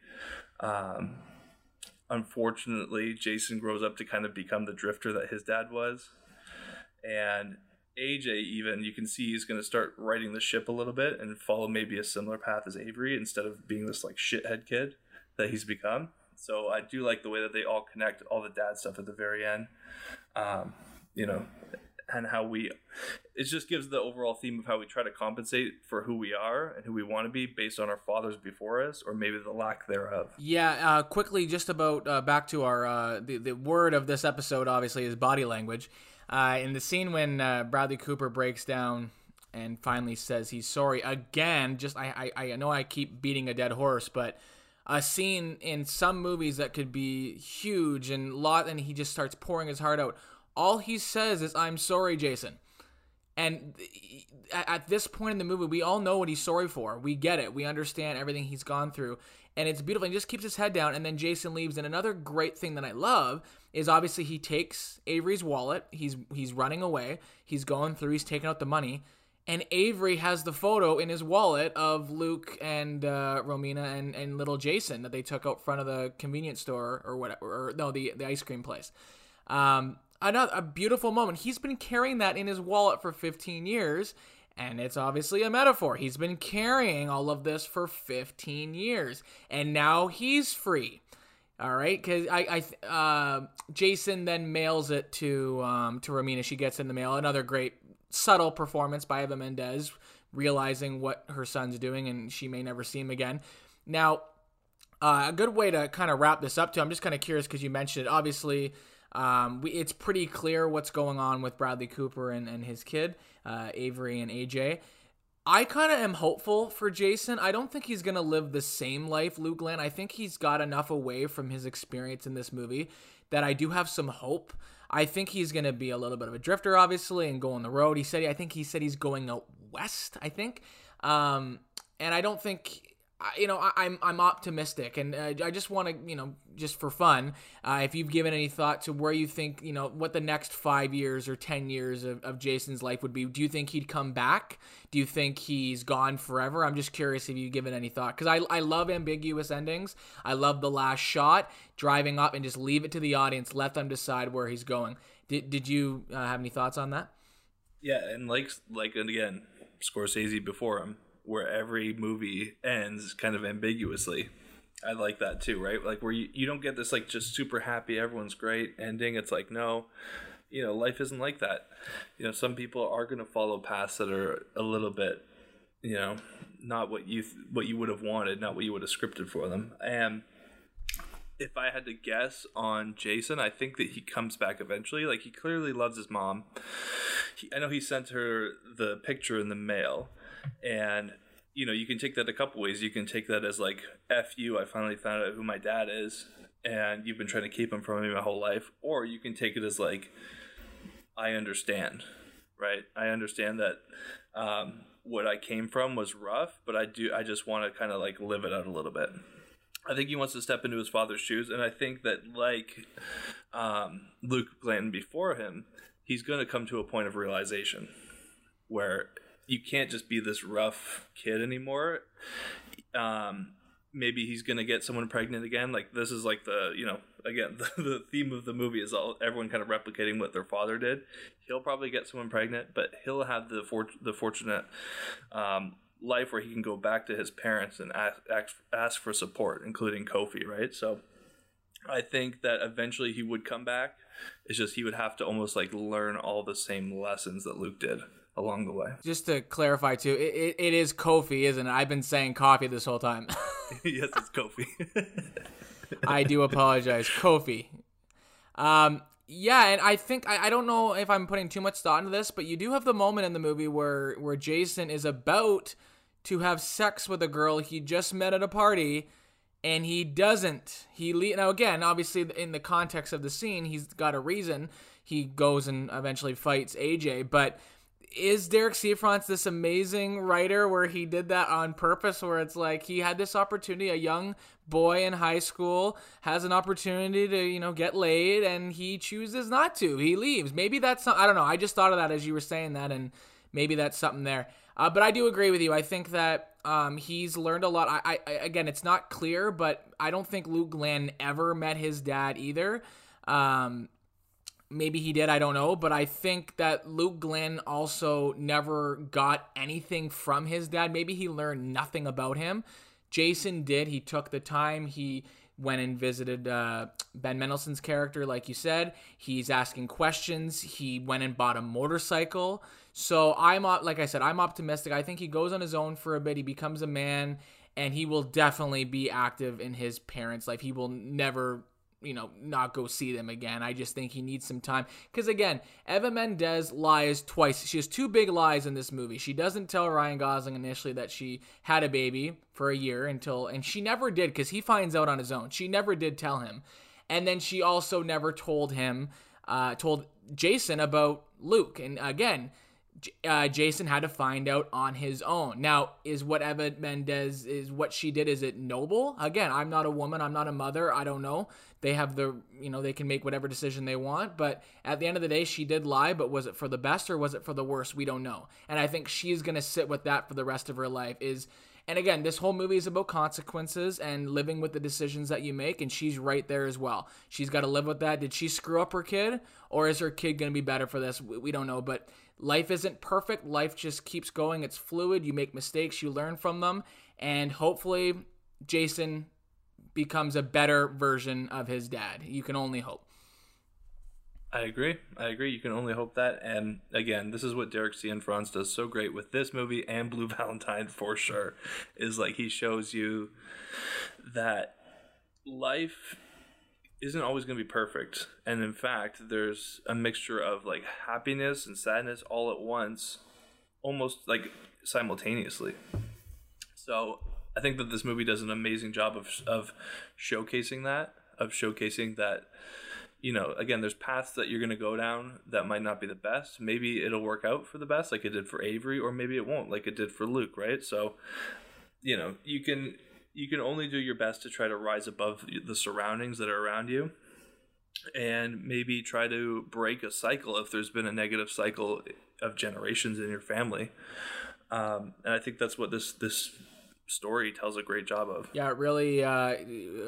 Um, unfortunately, Jason grows up to kind of become the drifter that his dad was. And AJ, even, you can see he's going to start righting the ship a little bit and follow maybe a similar path as Avery instead of being this like shithead kid that he's become. So I do like the way that they all connect all the dad stuff at the very end. Um, you know, and how we it just gives the overall theme of how we try to compensate for who we are and who we want to be based on our fathers before us or maybe the lack thereof yeah uh, quickly just about uh, back to our uh, the, the word of this episode obviously is body language uh, in the scene when uh, bradley cooper breaks down and finally says he's sorry again just I, I i know i keep beating a dead horse but a scene in some movies that could be huge and lot and he just starts pouring his heart out all he says is, I'm sorry, Jason. And at this point in the movie, we all know what he's sorry for. We get it. We understand everything he's gone through. And it's beautiful. He just keeps his head down. And then Jason leaves. And another great thing that I love is obviously he takes Avery's wallet. He's he's running away. He's going through. He's taking out the money. And Avery has the photo in his wallet of Luke and uh, Romina and, and little Jason that they took out front of the convenience store or whatever. Or no, the the ice cream place. Um, another a beautiful moment. He's been carrying that in his wallet for 15 years, and it's obviously a metaphor. He's been carrying all of this for 15 years, and now he's free. All right, because I, I, uh, Jason then mails it to um, to Romina. She gets in the mail. Another great subtle performance by Eva Mendes, realizing what her son's doing, and she may never see him again. Now, uh, a good way to kind of wrap this up too. I'm just kind of curious because you mentioned it. Obviously, um, we, it's pretty clear what's going on with Bradley Cooper and, and his kid, uh, Avery and AJ. I kind of am hopeful for Jason. I don't think he's going to live the same life Luke Glenn. I think he's got enough away from his experience in this movie that I do have some hope. I think he's going to be a little bit of a drifter, obviously, and go on the road. He said, I think he said he's going out west, I think. Um, and I don't think you know, I, am I'm, I'm optimistic, and uh, I just want to, you know, just for fun, uh, if you've given any thought to where you think, you know, what the next five years or ten years of, of Jason's life would be. Do you think he'd come back? Do you think he's gone forever? I'm just curious if you've given any thought because I I love ambiguous endings. I love the last shot, driving up and just leave it to the audience, let them decide where he's going. Did did you uh, have any thoughts on that? Yeah, and like like and again, Scorsese before him where every movie ends kind of ambiguously. I like that too, right? Like where you, you don't get this like just super happy, everyone's great ending. It's like, no, you know, life isn't like that. You know, some people are going to follow paths that are a little bit, you know, not what you th- what you would have wanted, not what you would have scripted for them. And if I had to guess on Jason, I think that he comes back eventually. Like he clearly loves his mom. He, I know he sent her the picture in the mail and you know you can take that a couple ways. You can take that as like f you i finally found out who my dad is and you've been trying to keep him from me my whole life. Or you can take it as like i understand right? I understand that um, what i came from was rough but i do i just want to kind of like live it out a little bit. I think he wants to step into his father's shoes, and I think that like um, Luke Glanton before him, he's going to come to a point of realization where you can't just be this rough kid anymore. Um, maybe he's gonna get someone pregnant again. Like this is like the you know again the, the theme of the movie is all everyone kind of replicating what their father did. He'll probably get someone pregnant, but he'll have the for, the fortunate um, life where he can go back to his parents and ask, ask ask for support, including Kofi. Right, so. I think that eventually he would come back. It's just he would have to almost like learn all the same lessons that Luke did along the way. Just to clarify too, it, it, it is Kofi, isn't it? I've been saying coffee this whole time. yes, it's Kofi. I do apologize, Kofi. Um, yeah, and I think I, I don't know if I'm putting too much thought into this, but you do have the moment in the movie where where Jason is about to have sex with a girl he just met at a party and he doesn't. He le- now again, obviously in the context of the scene, he's got a reason. He goes and eventually fights AJ, but is Derek Cianfrance this amazing writer where he did that on purpose? Where it's like he had this opportunity, a young boy in high school has an opportunity to you know get laid, and he chooses not to. He leaves. Maybe that's not, I don't know. I just thought of that as you were saying that, and maybe that's something there. Uh, but I do agree with you. I think that um, he's learned a lot. I, I again, it's not clear, but I don't think Luke Glenn ever met his dad either. Um, maybe he did, I don't know, but I think that Luke Glenn also never got anything from his dad. Maybe he learned nothing about him. Jason did. He took the time. He went and visited uh, Ben Mendelsohn's character, like you said. He's asking questions. He went and bought a motorcycle. So I'm like I said, I'm optimistic. I think he goes on his own for a bit. He becomes a man, and he will definitely be active in his parents' life. He will never you know, not go see them again. I just think he needs some time. Because again, Eva Mendes lies twice. She has two big lies in this movie. She doesn't tell Ryan Gosling initially that she had a baby for a year until, and she never did because he finds out on his own. She never did tell him. And then she also never told him, uh, told Jason about Luke. And again, uh, Jason had to find out on his own. Now, is what Eva Mendes is what she did? Is it noble? Again, I'm not a woman. I'm not a mother. I don't know. They have the you know they can make whatever decision they want. But at the end of the day, she did lie. But was it for the best or was it for the worst? We don't know. And I think she's gonna sit with that for the rest of her life. Is and again, this whole movie is about consequences and living with the decisions that you make, and she's right there as well. She's got to live with that. Did she screw up her kid, or is her kid going to be better for this? We don't know, but life isn't perfect. Life just keeps going. It's fluid. You make mistakes, you learn from them, and hopefully, Jason becomes a better version of his dad. You can only hope. I agree. I agree. You can only hope that. And again, this is what Derek Cianfrance does so great with this movie and Blue Valentine for sure. Is like he shows you that life isn't always going to be perfect. And in fact, there's a mixture of like happiness and sadness all at once, almost like simultaneously. So I think that this movie does an amazing job of, of showcasing that, of showcasing that, you know, again, there's paths that you're going to go down that might not be the best. Maybe it'll work out for the best, like it did for Avery, or maybe it won't, like it did for Luke, right? So, you know, you can you can only do your best to try to rise above the surroundings that are around you and maybe try to break a cycle if there's been a negative cycle of generations in your family. Um, and i think that's what this this story tells a great job of. Yeah really uh,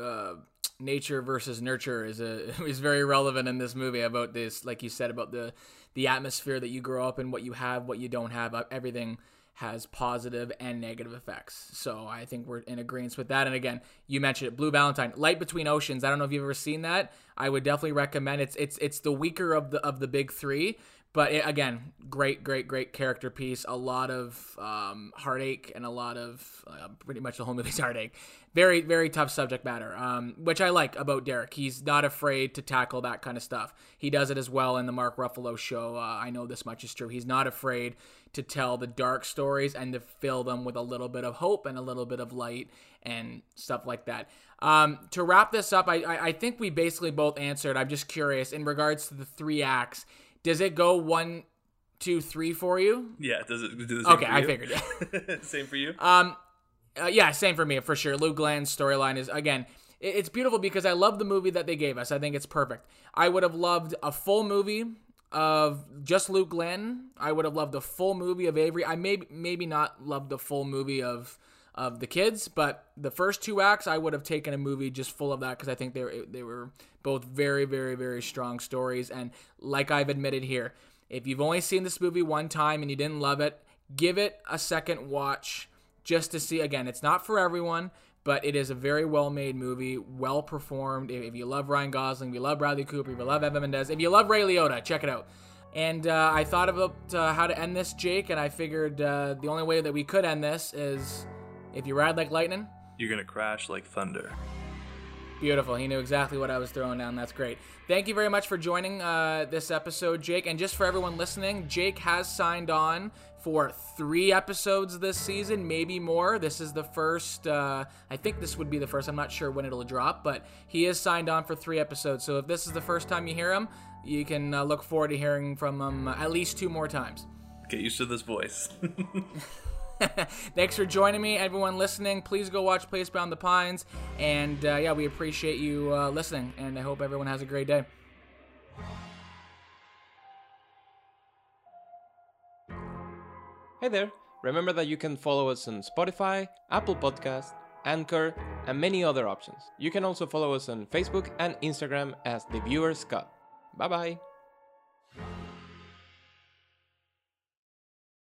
uh, nature versus nurture is a is very relevant in this movie about this like you said about the the atmosphere that you grow up in what you have what you don't have uh, everything has positive and negative effects. So I think we're in agreement with that. And again, you mentioned it, Blue Valentine, Light Between Oceans. I don't know if you've ever seen that. I would definitely recommend. It's it's it's the weaker of the of the big three, but it, again, great, great, great character piece. A lot of um, heartache and a lot of uh, pretty much the whole movie's heartache. Very, very tough subject matter, um, which I like about Derek. He's not afraid to tackle that kind of stuff. He does it as well in the Mark Ruffalo show. Uh, I know this much is true. He's not afraid to tell the dark stories and to fill them with a little bit of hope and a little bit of light and stuff like that. Um, to wrap this up, I, I, I think we basically both answered. I'm just curious in regards to the three acts does it go one, two, three for you? Yeah. Does it do the same Okay, I figured. Yeah. same for you. Um, uh, yeah, same for me for sure. Luke Glenn's storyline is again. It's beautiful because I love the movie that they gave us. I think it's perfect. I would have loved a full movie of just Luke Glenn. I would have loved a full movie of Avery. I may maybe not loved the full movie of of the kids, but the first two acts I would have taken a movie just full of that because I think they were, they were both very very very strong stories and like I've admitted here, if you've only seen this movie one time and you didn't love it, give it a second watch just to see again, it's not for everyone, but it is a very well made movie, well performed. If, you love Ryan Gosling, if you love Bradley Cooper, if you love Eva Mendes, if you love Ray Liotta, check it out. And uh, I thought about uh, how to end this, Jake, and I figured uh, the only way that we could end this is if you ride like lightning, you're going to crash like thunder. Beautiful. He knew exactly what I was throwing down. That's great. Thank you very much for joining uh, this episode, Jake. And just for everyone listening, Jake has signed on for three episodes this season, maybe more. This is the first, uh, I think this would be the first. I'm not sure when it'll drop, but he is signed on for three episodes. So if this is the first time you hear him, you can uh, look forward to hearing from him at least two more times. Get used to this voice. Thanks for joining me, everyone listening. Please go watch Place Beyond the Pines, and uh, yeah, we appreciate you uh, listening. And I hope everyone has a great day. Hey there! Remember that you can follow us on Spotify, Apple Podcast, Anchor, and many other options. You can also follow us on Facebook and Instagram as The Viewer's Cut. Bye bye!